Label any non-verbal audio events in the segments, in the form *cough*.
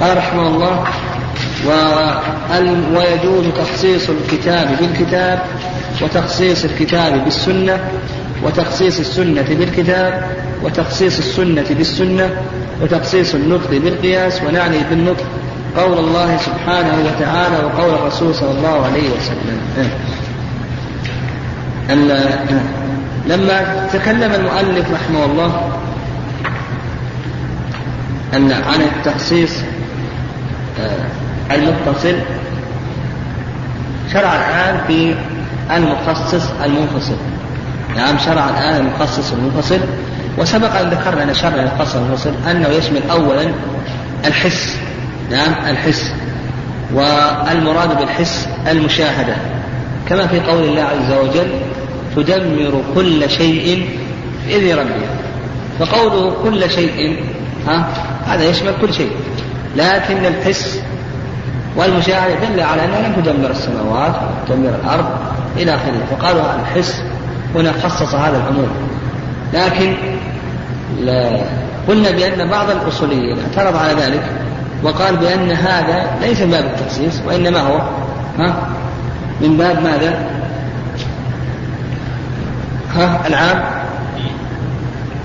قال رحمه الله ويجوز تخصيص الكتاب بالكتاب وتخصيص الكتاب بالسنة وتخصيص السنة بالكتاب وتخصيص السنة بالسنة وتخصيص النطق بالقياس. ونعني بالنطق قول الله سبحانه وتعالى وقول الرسول صلى الله عليه وسلم. لما تكلم المؤلف رحمه الله عن التخصيص المتصل. شرع الآن في المخصص المنفصل. نعم شرع الآن المخصص المنفصل. وسبق أن ذكرنا أن شرع المخصص المنفصل أنه يشمل أولا الحس. نعم الحس. والمراد بالحس المشاهدة. كما في قول الله عز وجل تدمر كل شيء بإذن ربها فقوله كل شيء ها هذا يشمل كل شيء. لكن الحس والمشاهدة دل على أنها لم تدمر السماوات تدمر الأرض إلى آخره. فقالوا الحس هنا خصص هذا العموم لكن قلنا بأن بعض الأصوليين اعترض على ذلك وقال بأن هذا ليس من باب التخصيص وإنما هو ها من باب ماذا؟ ها العام.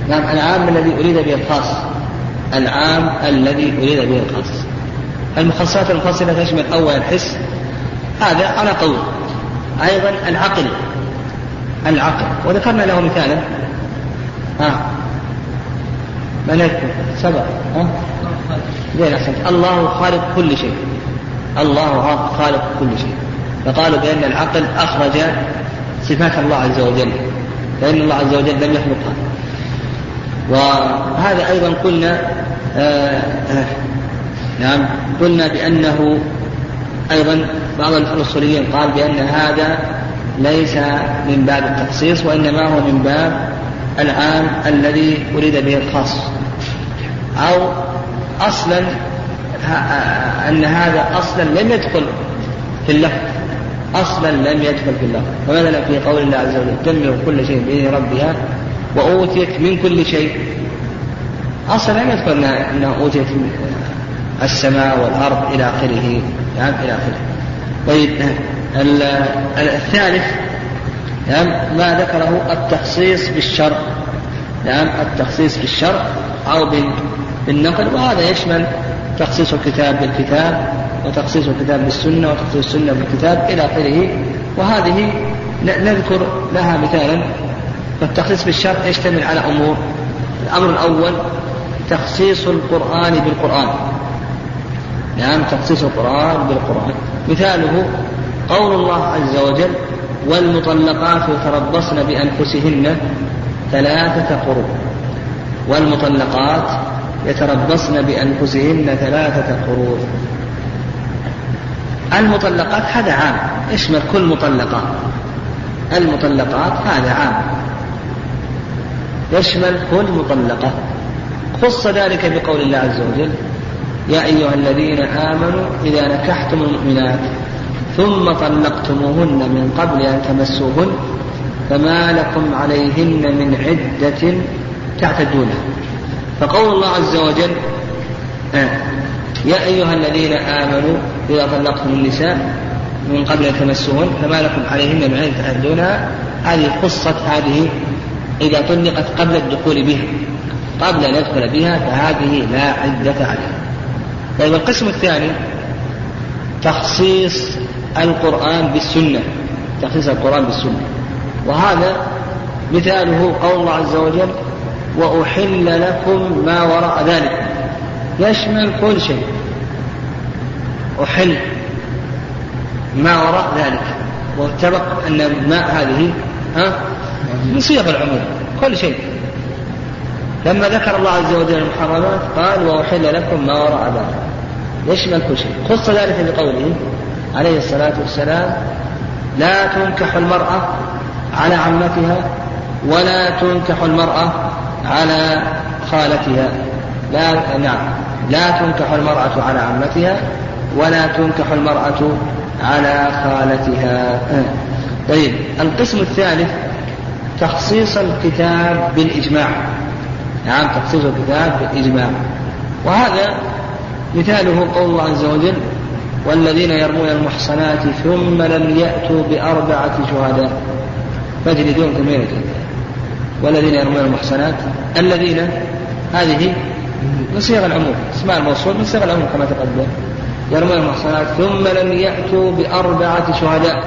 نعم العام الذي أريد به الخاص العام الذي أريد به الخاص المخصصات المفصلة تشمل أول الحس هذا على قول. أيضا العقل العقل. وذكرنا له مثالا. ها؟ من يذكر؟ سبع ها؟ زين أحسنت. الله خالق كل شيء. الله خالق كل شيء. فقالوا بأن العقل أخرج صفات الله عز وجل. فإن الله عز وجل لم يخلقها. وهذا أيضا قلنا آه آه نعم قلنا بأنه أيضا بعض الأصوليين قال بأن هذا ليس من باب التخصيص وإنما هو من باب العام الذي أريد به الخاص. أو أصلا أن هذا أصلا لم يدخل في اللفظ. أصلا لم يدخل في اللفظ. فمثلا في قول الله عز وجل تدمر كل شيء بإذن ربها وأوتيت من كل شيء. أصلا لم يدخل أنها أوتيت السماء والأرض إلى آخره. نعم إلى آخره. طيب الثالث نعم ما ذكره التخصيص بالشرع. نعم التخصيص بالشرع أو بالنقل. وهذا يشمل تخصيص الكتاب بالكتاب وتخصيص الكتاب بالسنة وتخصيص السنة بالكتاب إلى آخره. وهذه نذكر لها مثالا. فالتخصيص بالشرع يشتمل على أمور؟ الأمر الأول تخصيص القرآن بالقرآن. نعم تخصيص القرآن بالقرآن. مثاله قول الله عز وجل والمطلقات يتربصن بأنفسهن ثلاثة قروء والمطلقات يتربصن بأنفسهن ثلاثة قروء المطلقات هذا عام. يشمل كل مطلقات المطلقات هذا عام. يشمل كل مطلقة خص ذلك بقول الله عز وجل يا أيها الذين آمنوا إذا نكحتم المؤمنات ثم طلقتموهن من قبل أن تمسوهن فما لكم عليهن من عدة تعتدونها. فقول الله عز وجل آه يا أيها الذين آمنوا إذا طلقتم النساء من قبل أن تمسوهن فما لكم عليهن من عدة تعتدونها. هذه خصت هذه إذا طلقت قبل الدخول بها قبل أن يدخل بها فهذه لا عدة عليها. طيب القسم الثاني تخصيص القرآن بالسنة تخصيص القرآن بالسنة. وهذا مثاله قول الله عز وجل وأحل لكم ما وراء ذلك. يشمل كل شيء؟ أحل ما وراء ذلك. واتفق أن الماء هذه ها؟ من صيغ العموم كل شيء. لما ذكر الله عز وجل المحرمات قال وأحل لكم ما وراء ذلك. يشمل كل شيء؟ خص ذلك بقوله عليه الصلاة والسلام لا تنكح المرأة على عمتها ولا تنكح المرأة على خالتها. لا نعم. لا تنكح المرأة على عمتها ولا تنكح المرأة على خالتها. طيب القسم الثالث تخصيص الكتاب بالإجماع. نعم تخصيص الكتاب بالإجماع. وهذا مثاله قول الله عز وجل والذين يرمون المحصنات ثم لم يأتوا بأربعة شهداء. ثمانية جلدة والذين يرمون المحصنات الذين هذه من صيغ العموم. اسماء الموصول من صيغ العموم كما تقدم. يرمون المحصنات ثم لم يأتوا بأربعة شهداء.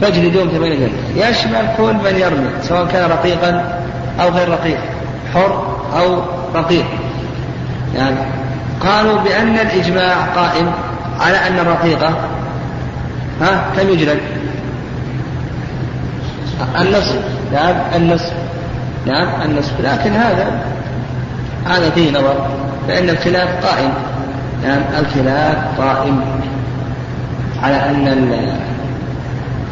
فاجلدوهم ثمانية جلدة يشمل كل من يرمي سواء كان رقيقا أو غير رقيق حر أو رقيق. يعني قالوا بأن الإجماع قائم على أن الرقيقة ها كم يجلد؟ النصف. نعم النصف. نعم النصف. لكن هذا هذا فيه نظر فإن الخلاف قائم. نعم الخلاف قائم على أن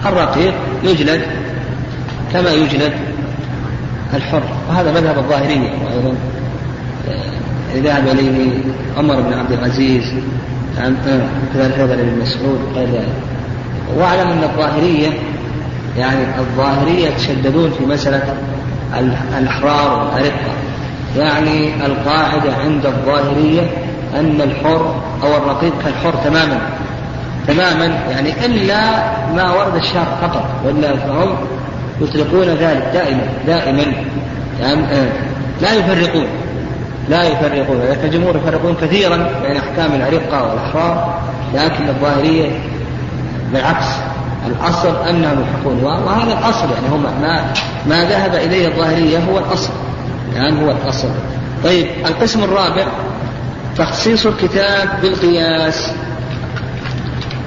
الرقيق يجلد كما يجلد الحر وهذا مذهب الظاهرية وأيضا آه، ذهب إليه عمر بن عبد العزيز نعم كذلك هذا ابن مسعود وغير ذلك. وأعلم أن الظاهرية يعني الظاهرية يتشددون في مسألة الأحرار والأرقة. يعني القاعدة عند الظاهرية أن الحر أو الرقيق كالحر تماما. تماما يعني إلا ما ورد الشرع فقط وإلا فهم يطلقون ذلك دائما دائما. يعني لا يفرقون لا يفرقون. لكن الجمهور يفرقون كثيرا بين أحكام الأرقة والأحرار لكن الظاهرية بالعكس الأصل أنهم يحقون. وهذا الأصل يعني هم ما ما ذهب إليه الظاهرية هو الأصل. يعني هو الأصل. طيب القسم الرابع تخصيص الكتاب بالقياس.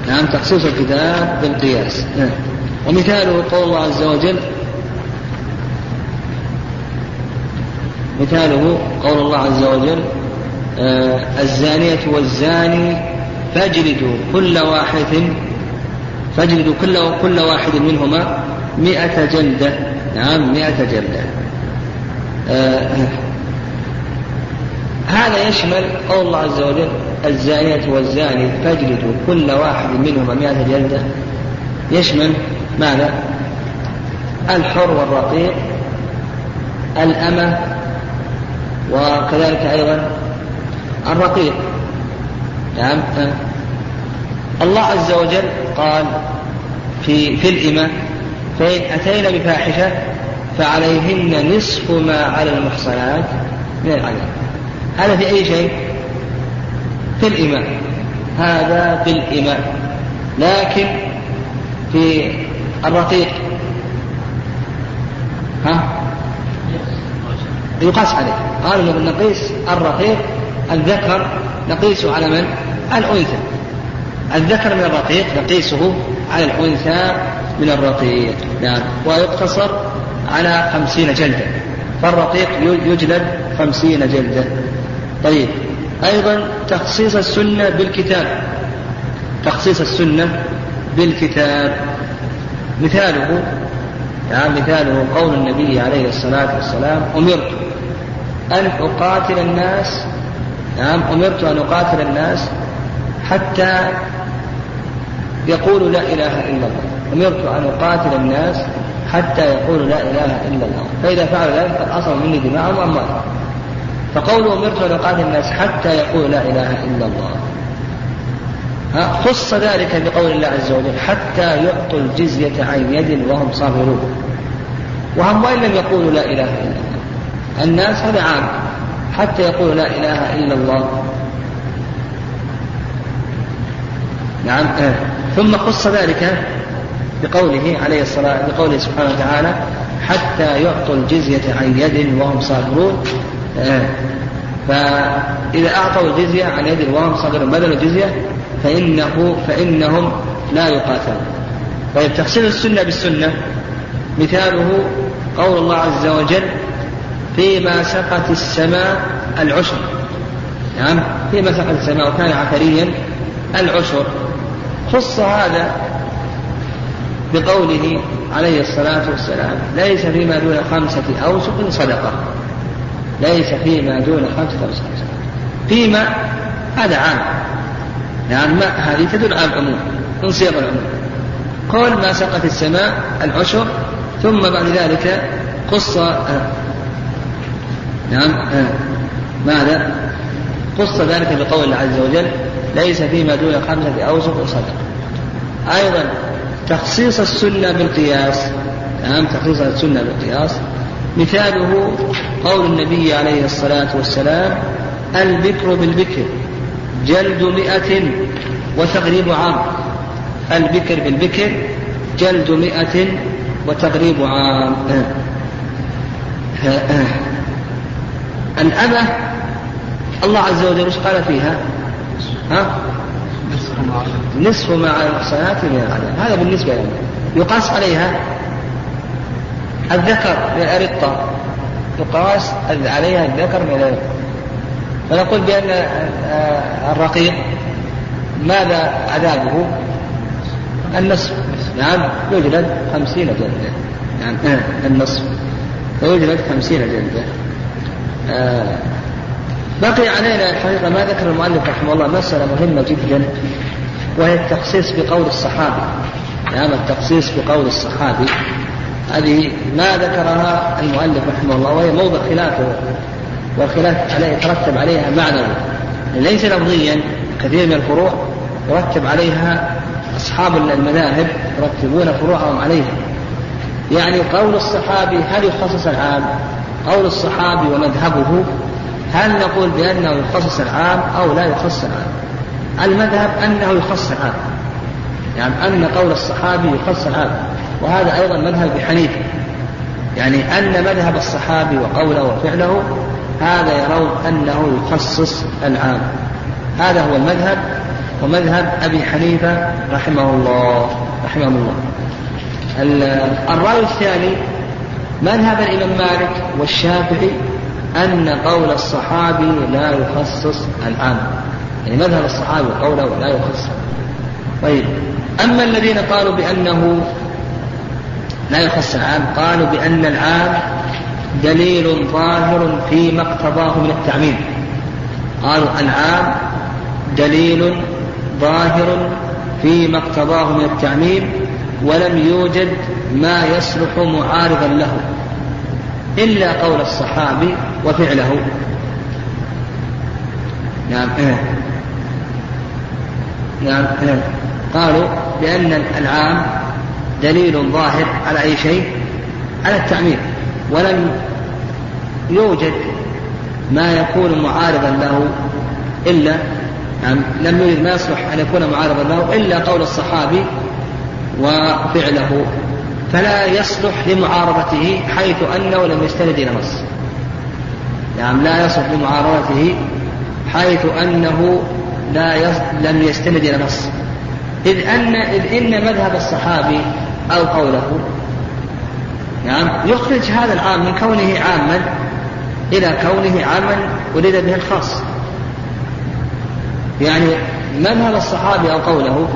نعم تخصيص الكتاب بالقياس. نعم. ومثاله قول الله عز وجل مثاله قول الله عز وجل آه الزانية والزاني فاجلدوا كل واحد فاجلدوا كل كل واحد منهما مئة جلدة. نعم مئة جلدة. آه هذا يشمل قول الله عز وجل الزانية والزاني فاجلدوا كل واحد منهما مئة جلدة. يشمل ماذا؟ الحر والرقيق الأمة وكذلك أيضا الرقيق. نعم. الله عز وجل قال في في الإمة فإن أتينا بفاحشة فعليهن نصف ما على المحصنات من العذاب. هذا في أي شيء؟ في الإمة هذا في الإمة لكن في الرقيق. ها؟ يقاس عليه. قالوا نقيس الرقيق الذكر نقيسه على من؟ الأنثى. الذكر من الرقيق نقيسه على الأنثى من الرقيق. نعم. ويقتصر على خمسين جلدة. فالرقيق يجلد خمسين جلدة. طيب. أيضا تخصيص السنة بالكتاب. تخصيص السنة بالكتاب. مثاله نعم مثاله قول النبي عليه الصلاة والسلام أمرت أن أقاتل الناس نعم أمرت أن أقاتل الناس حتى يقولوا لا إله إلا الله. أمرت أن أقاتل الناس حتى يقولوا لا إله إلا الله. فإذا فعلوا ذلك قد عصموا مني دماءهم وأموالهم فقوله أمرت أن أقاتل الناس حتى يقولوا لا إله إلا الله. خص ذلك بقول الله عز وجل حتى يعطوا الجزية عن يد وهم صابرون وهم وإن لم يقولوا لا إله إلا الله. الناس هذا عام. حتى يقولوا لا إله إلا الله. نعم آه. ثم خص ذلك بقوله عليه الصلاة بقوله سبحانه وتعالى حتى يعطوا الجزية عن يد وهم صاغرون. آه. فإذا أعطوا الجزية عن يد وهم صاغرون بدل الجزية فإنه فإنهم لا يقاتلون. طيب تخصيص السنة بالسنة. مثاله قول الله عز وجل فيما سقت السماء العشر. نعم فيما سقت السماء وكان عثريا العشر. خص هذا بقوله عليه الصلاة والسلام ليس فيما دون خمسة أوسق صدقة. ليس فيما دون خمسة صدقة فيما هذا عام. نعم ما هذه تدل على العموم من صيغ العموم. قول ما سقت السماء العشر ثم بعد ذلك قص آه نعم آه ماذا؟ خص ذلك بقول الله عز وجل ليس فيما دون خمسة أوسق صدق. أيضا تخصيص السنة بالقياس. نعم تخصيص السنة بالقياس. مثاله قول النبي عليه الصلاة والسلام البكر بالبكر جلد مئة وتغريب عام. البكر بالبكر جلد مئة وتغريب عام. الأمة الله عز وجل وش قال فيها؟ ها؟ نصف ما على المحصنات من العذاب هذا بالنسبة لنا. يقاس عليها الذكر من الأرقة يقاس عليها الذكر من الأرقة فنقول بأن آه، الرقيق ماذا عذابه؟ النصف. نعم يجلد خمسين جلدة. نعم آه، النصف. فيجلد خمسين جلدة. آه بقي علينا الحقيقة ما ذكر المؤلف رحمه الله مسألة مهمة جدا وهي التخصيص بقول الصحابي. نعم التخصيص بقول الصحابي. هذه ما ذكرها المؤلف رحمه الله وهي موضع خلافه والخلاف عليه يترتب عليها معنوي ليس لفظيا كثير من الفروع يرتب عليها أصحاب المذاهب يرتبون فروعهم عليها. يعني قول الصحابي هل يخصص العام؟ قول الصحابي ومذهبه هل نقول بأنه يخصص العام أو لا يخصص العام؟ المذهب أنه يخصص العام. يعني أن قول الصحابي يخصص العام. وهذا أيضا مذهب بحنيفة يعني أن مذهب الصحابي وقوله وفعله هذا يرون أنه يخصص العام. هذا هو المذهب ومذهب أبي حنيفة رحمه الله رحمه الله. الرأي الثاني مذهب الإمام مالك والشافعي أن قول الصحابي لا يخصص العام. يعني مذهب الصحابي قوله لا يخصص. طيب أما الذين قالوا بأنه لا يخص العام. قالوا بأن العام دليل ظاهر فيما اقتضاه من التعميم. قالوا العام دليل ظاهر فيما اقتضاه من التعميم ولم يوجد ما يصلح معارضا له إلا قول الصحابي وفعله. نعم نعم قالوا بأن العام دليل ظاهر على أي شيء؟ على التعميم. ولم يوجد ما يكون معارضا له إلا نعم لم يوجد ما يصلح أن يكون معارضا له إلا قول الصحابي وفعله. فلا يصلح لمعارضته حيث أنه لم يستند إلى نص. نعم لا يصلح لمعارضته حيث أنه لا يص... لم يستند إلى نص. إذ أن إذ إن مذهب الصحابي أو قوله. نعم. يخرج هذا العام من كونه عاما إلى كونه عاما أريد به الخاص. يعني مذهب الصحابي أو قوله؟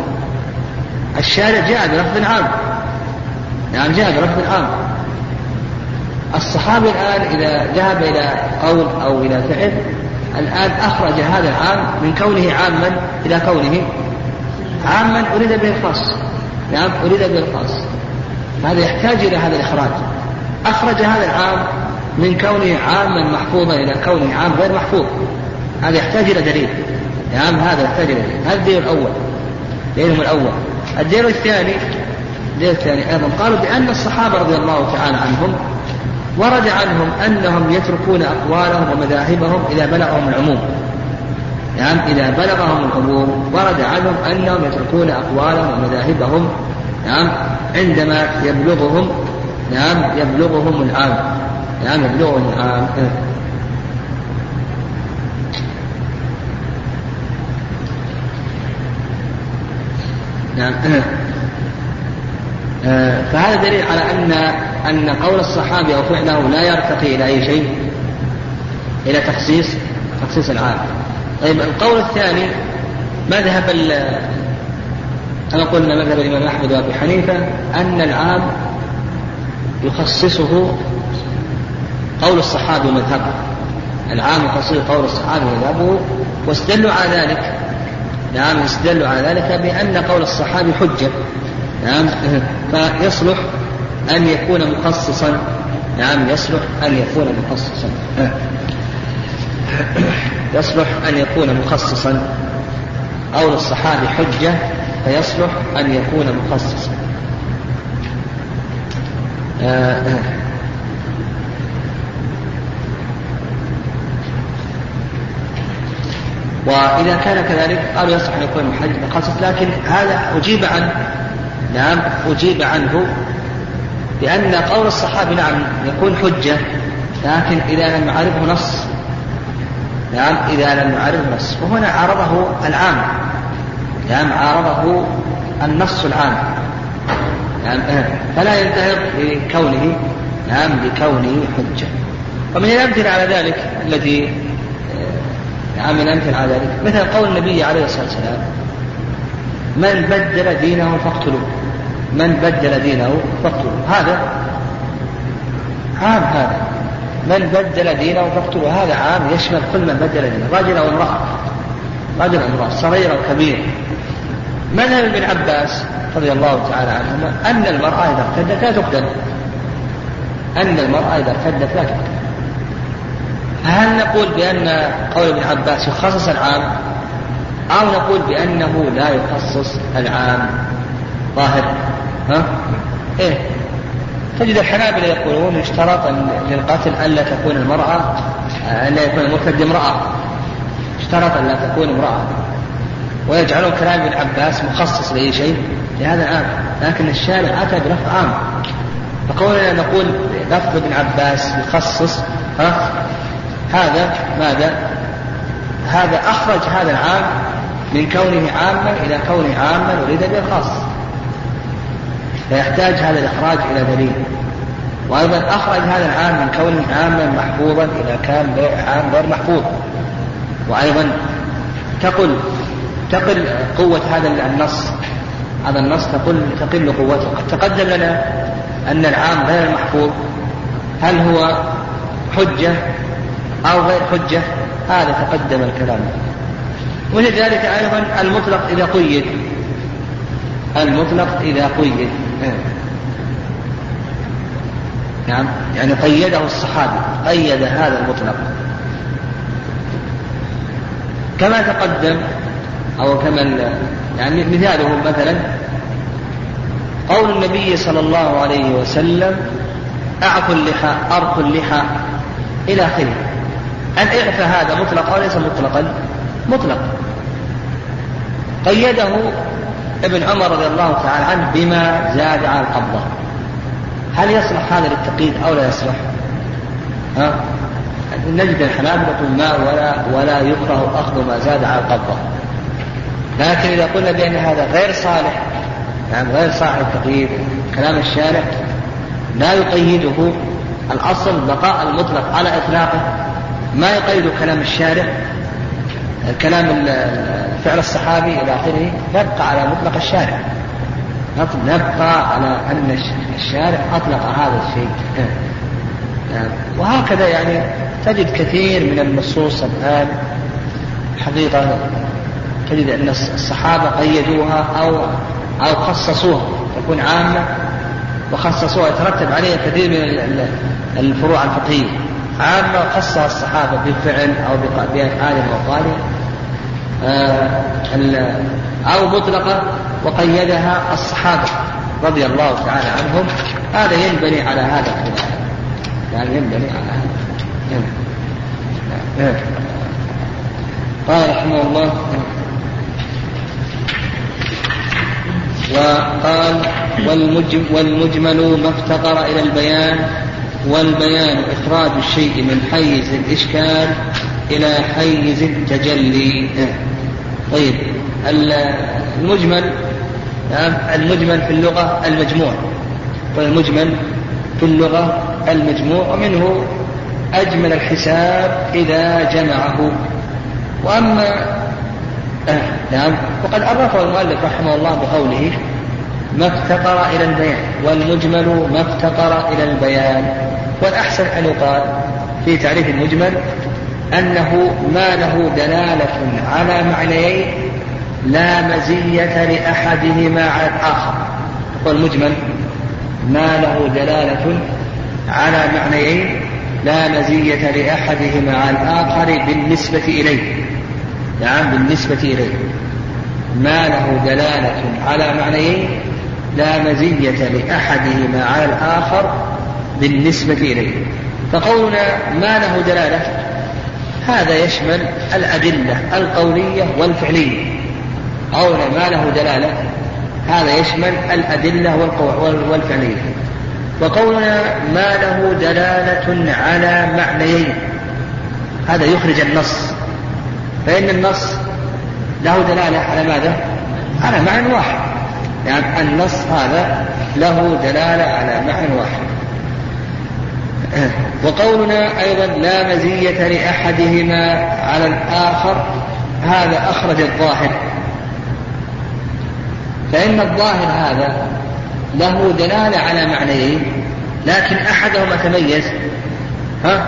الشارع جاء بلفظ عام. نعم جاء بلفظ عام. الصحابي الآن إذا ذهب إلى قول أو إلى فعل الآن أخرج هذا العام من كونه عاما إلى كونه عاما أريد به الخاص. نعم أريد به الخاص هذا يحتاج إلى هذا الإخراج. أخرج هذا العام من كونه عاما محفوظا إلى كونه عام غير محفوظ. هذا يحتاج إلى دليل. نعم هذا يحتاج إلى دليل. هذا الدليل الأول. دليلهم الأول. الدليل الثاني الدليل الثاني أيضا. قالوا بأن الصحابة رضي الله تعالى عنهم ورد عنهم أنهم يتركون أقوالهم ومذاهبهم إذا بلغهم العموم. نعم إذا بلغهم العموم ورد عنهم أنهم يتركون أقوالهم ومذاهبهم نعم عندما يبلغهم نعم يبلغهم العام نعم يبلغهم العام. نعم. آه، فهذا دليل على أن أن قول الصحابي أو فعله لا يرتقي إلى أي شيء إلى تخصيص تخصيص العام. طيب القول الثاني مذهب كما قلنا مذهب الإمام أحمد وأبي حنيفة أن العام يخصصه قول الصحابي ومذهبه. العام يخصصه قول الصحابي ومذهبه واستدلوا على ذلك. نعم استدلوا على ذلك بأن قول الصحابي حجة. نعم *laughs* فيصلح أن يكون مخصصا. نعم يصلح أن يكون مخصصا. *laughs* يصلح أن يكون مخصصا قول الصحابي حجة فيصلح أن يكون مخصصا آه آه. وإذا كان كذلك قالوا يصح أن يكون مخصص لكن هذا أجيب عنه نعم أجيب عنه بأن قول الصحابي نعم يكون حجة لكن إذا لم يعرفه نص نعم إذا لم يعرفه نص وهنا عارضه العام. نعم عارضه النص العام. نعم فلا ينتهض بكونه نعم بكونه حجة. ومن الأمثلة على ذلك التي نعم من الأمثلة على ذلك مثل قول النبي عليه الصلاة والسلام من بدل دينه فاقتلوه. من بدل دينه فاقتلوه. هذا عام هذا. من بدل دينه فاقتلوه هذا عام يشمل كل من بدل دينه. رجل أو امرأة. رجل أو امرأة. صغير أو كبير. مذهب ابن عباس رضي الله تعالى عنهما أن المرأة إذا ارتدت لا تقتل. أن المرأة إذا ارتدت لا تقتل. هل نقول بأن قول ابن عباس يخصص العام؟ أو نقول بأنه لا يخصص العام؟ ظاهر. ها؟ إيه. تجد الحنابلة يقولون يشترط للقتل ألا تكون المرأة ألا يكون المرتد امرأة. اشترط أن لا تكون امرأة. ويجعلون كلام ابن عباس مخصص لأي شيء لهذا العام. لكن الشارع أتى بلفظ عام. فقولنا نقول لفظ ابن عباس يخصص ها؟ هذا ماذا؟ هذا أخرج هذا العام من كونه عاما إلى كونه عاما أريد به الخاص فيحتاج هذا الإخراج إلى دليل. وأيضا أخرج هذا العام من كونه عاما محفوظا إلى كان عام غير محفوظ. وأيضا تقل تقل قوة هذا النص. هذا النص تقل تقل قوته. قد تقدم لنا أن العام غير المحفوظ هل هو حجة أو غير حجة؟ هذا تقدم الكلام. ولذلك أيضا المطلق إذا قيد. المطلق إذا قيد. نعم. يعني قيده الصحابي قيد هذا المطلق. كما تقدم أو كما يعني مثاله مثلا قول النبي صلى الله عليه وسلم أعفوا اللحى أرخوا اللحى إلى آخره. الإعفاء هذا مطلق أو ليس مطلقا؟ مطلق. قيده ابن عمر رضي الله تعالى عنه بما زاد على القبضة هل يصلح هذا للتقييد أو لا يصلح؟ ها؟ نجد الحنابلة يقول ما ولا ولا يكره أخذ ما زاد على القبضة لكن إذا قلنا بأن هذا غير صالح يعني غير صالح التقييد كلام الشارع لا يقيده الأصل بقاء المطلق على إطلاقه ما يقيد كلام الشارع كلام فعل الصحابي إلى آخره نبقى على مطلق الشارع. نبقى على أن الشارع أطلق هذا الشيء. وهكذا يعني تجد كثير من النصوص الآن. حقيقة تجد أن الصحابة قيدوها أو أو خصصوها. تكون عامة وخصصوها. يترتب عليها كثير من الفروع الفقهية. عامة خصها الصحابة بفعل أو بأفعال وأقوال. آه، أو مطلقة وقيدها الصحابة رضي الله تعالى عنهم. هذا ينبني على هذا الخلاف يعني ينبني على هذا نعم. قال رحمه الله. وقال والمجمل ما افتقر إلى البيان والبيان إخراج الشيء من حيز الإشكال إلى حيز التجلي. طيب المجمل نعم المجمل في اللغة المجموع. والمجمل في اللغة المجموع ومنه أجمل الحساب إذا جمعه. وأما نعم وقد عرفه المؤلف رحمه الله بقوله ما افتقر إلى البيان. والمجمل ما افتقر إلى البيان. والأحسن أن يقال في تعريف المجمل أنه ما له دلالة على معنيين لا مزية لأحدهما على الآخر. والمجمل ما له دلالة على معنيين لا مزية لأحدهما على الآخر بالنسبة إليه. نعم بالنسبة إليه. ما له دلالة على معنيين لا مزية لأحدهما على الآخر بالنسبة إليه. فقولنا ما له دلالة؟ هذا يشمل الأدلة القولية والفعلية. قولنا ما له دلالة هذا يشمل الأدلة والفعلية. وقولنا ما له دلالة على معنيين. هذا يخرج النص. فإن النص له دلالة على ماذا؟ على معنى واحد. يعني النص هذا له دلالة على معنى واحد. *coughs* وقولنا أيضا لا مزية لأحدهما على الآخر هذا أخرج الظاهر. فإن الظاهر هذا له دلالة على معنيين لكن أحدهما تميز ها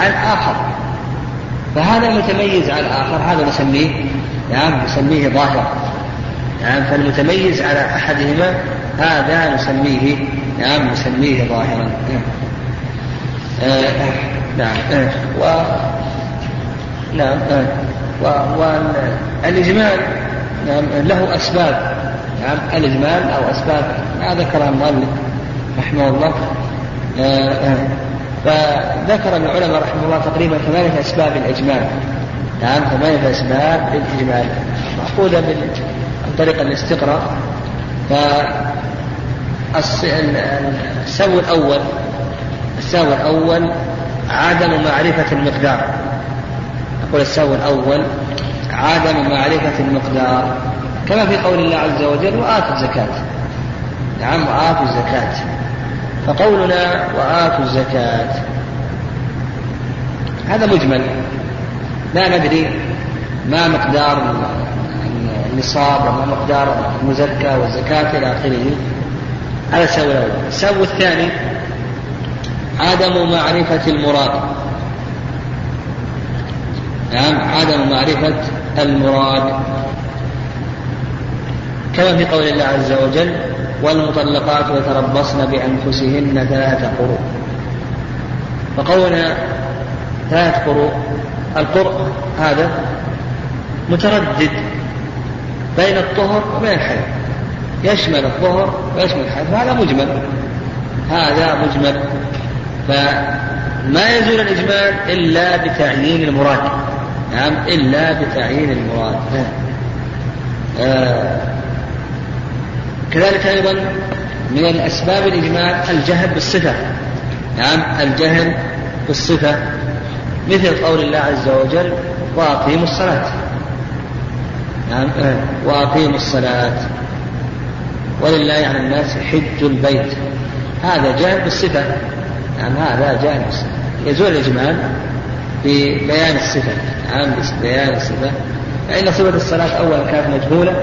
عن آخر. فهذا المتميز على الآخر هذا نسميه نعم نسميه ظاهرا نعم فالمتميز على أحدهما هذا نسميه نعم نسميه ظاهرا. آه نعم و نعم والإجمال نعم له أسباب. نعم الإجمال أو أسباب. ما ذكرها المؤلف رحمه الله. آه آه. فذكر العلماء رحمه الله تقريبا ثمانية أسباب الإجمال نعم ثمانية أسباب للإجمال. مأخوذة عن طريق الاستقراء. فالسبب الأول السبب الأول عدم معرفة المقدار. أقول السبب الأول عدم معرفة المقدار. كما في قول الله عز وجل وآتوا الزكاة. نعم وآتوا الزكاة. فقولنا وآتوا الزكاة. هذا مجمل. لا ندري ما مقدار النصاب وما مقدار المزكى والزكاة إلى آخره. هذا السبب الأول. السبب الثاني عدم معرفة المراد. نعم عدم معرفة المراد. كما في قول الله عز وجل والمطلقات يتربصن بأنفسهن ثلاثة قروء فقولنا ثلاث قروء القرء هذا متردد بين الطهر وبين الحيض يشمل الطهر ويشمل الحيض هذا مجمل. هذا مجمل. فما يزول الإجمال إلا بتعيين المراد. نعم إلا بتعيين المراد. آه كذلك أيضا من الأسباب الإجمال الجهل بالصفة. نعم الجهل بالصفة. مثل قول الله عز وجل وأقيموا الصلاة. نعم وأقيموا الصلاة. ولله على الناس حج البيت. هذا جهل بالصفة. نعم هذا بالصفة يزول الإجمال ببيان الصفة نعم بيان الصفة. فإن صفة الصلاة أولا كانت مجهولة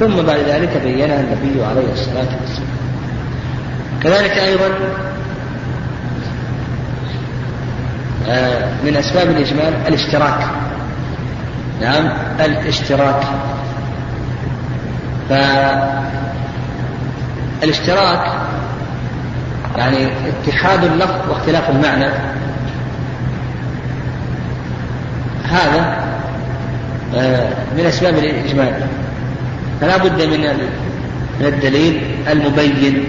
ثم بعد ذلك بينها النبي عليه الصلاة والسلام. كذلك أيضا آه، من أسباب الإجمال الاشتراك. نعم الاشتراك. فالاشتراك يعني اتحاد اللفظ واختلاف المعنى. هذا آه، من أسباب الإجمال. فلا بد من من الدليل المبين.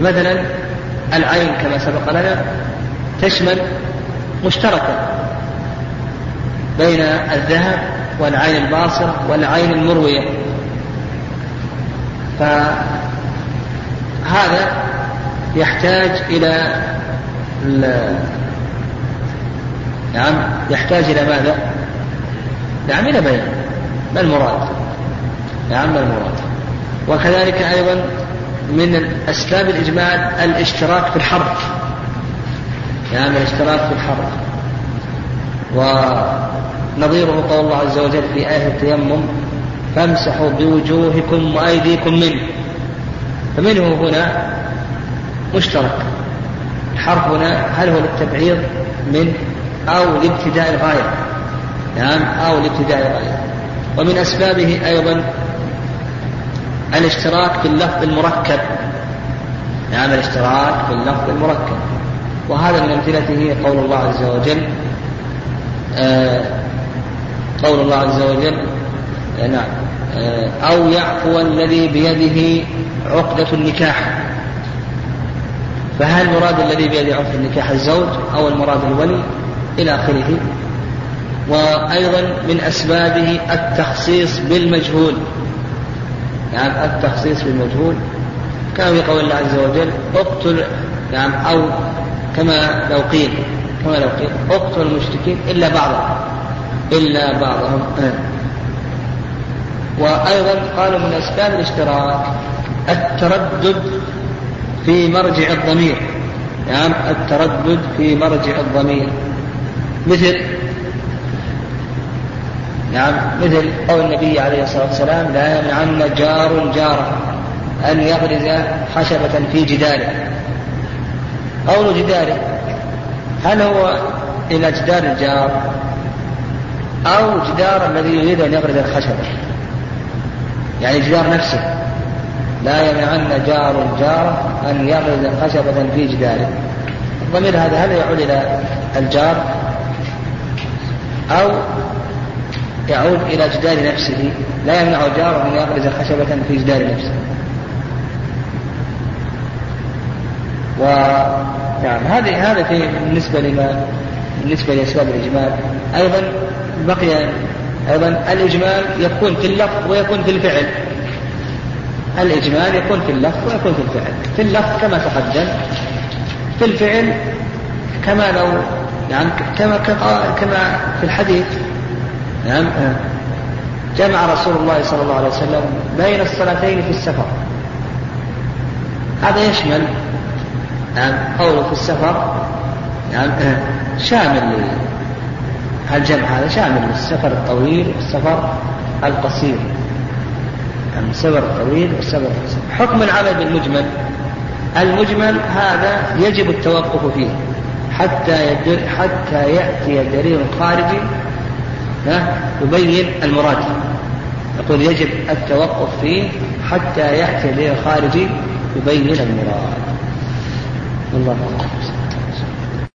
مثلا العين كما سبق لنا تشمل مشتركة بين الذهب والعين الباصرة والعين المروية. فهذا يحتاج إلى نعم يحتاج إلى ماذا؟ نعم إلى بيان. ما المراد؟ نعم ما المراد؟ وكذلك أيضا من أسباب الإجمال الاشتراك في الحرف. نعم الاشتراك في الحرف. ونظيره قول الله عز وجل في آية التيمم فامسحوا بوجوهكم وأيديكم منه. فمنه هنا مشترك. الحرف هنا هل هو للتبعيض من أو لابتداء الغاية؟ نعم أو لابتداء الغاية. ومن أسبابه أيضا الاشتراك في اللفظ المركب. نعم الاشتراك في اللفظ المركب. وهذا من أمثلته قول الله عز وجل آه قول الله عز وجل آه نعم آه أو يعفو الذي بيده عقدة النكاح. فهل المراد الذي بيده عقدة النكاح الزوج أو المراد الولي إلى آخره؟ وأيضا من أسبابه التخصيص بالمجهول. نعم يعني التخصيص بالمجهول. كما في قول الله عز وجل اقتل نعم أو كما لو قيل كما لو قيل اقتل المشركين إلا بعضهم. إلا بعضهم. وأيضا قالوا من أسباب الاشتراك التردد في مرجع الضمير. نعم يعني التردد في مرجع الضمير. مثل نعم مثل قول النبي عليه الصلاة والسلام لا يمنعن جار جاره أن يغرز خشبة في جداره. قول جداره هل هو إلى جدار الجار أو جدار الذي يريد أن يغرز الخشبة؟ يعني جدار نفسه. لا يمنعن جار جاره أن يغرز خشبة في جداره. الضمير هذا هل يعود إلى الجار؟ أو يعود إلى جدار نفسه. لا يمنع جاره أن يغرز خشبة في جدار نفسه. و نعم هذه هذا في بالنسبة لما بالنسبة لأسباب الإجمال. أيضا بقي أيضا الإجمال يكون في اللفظ ويكون في الفعل. الإجمال يكون في اللفظ ويكون في الفعل. في اللفظ كما تقدم في الفعل كما لو يعني كما كما في الحديث نعم جمع رسول الله صلى الله عليه وسلم بين الصلاتين في السفر. هذا يشمل نعم قوله في السفر نعم شامل الجمع هذا شامل للسفر الطويل والسفر القصير؟ السفر الطويل والسفر القصير حكم العمل بالمجمل. المجمل هذا يجب التوقف فيه حتى يدل حتى يأتي دليل خارجي يبين المراد. يقول يجب التوقف فيه حتى يأتي دليل خارجي يبين المراد. والله أعلم.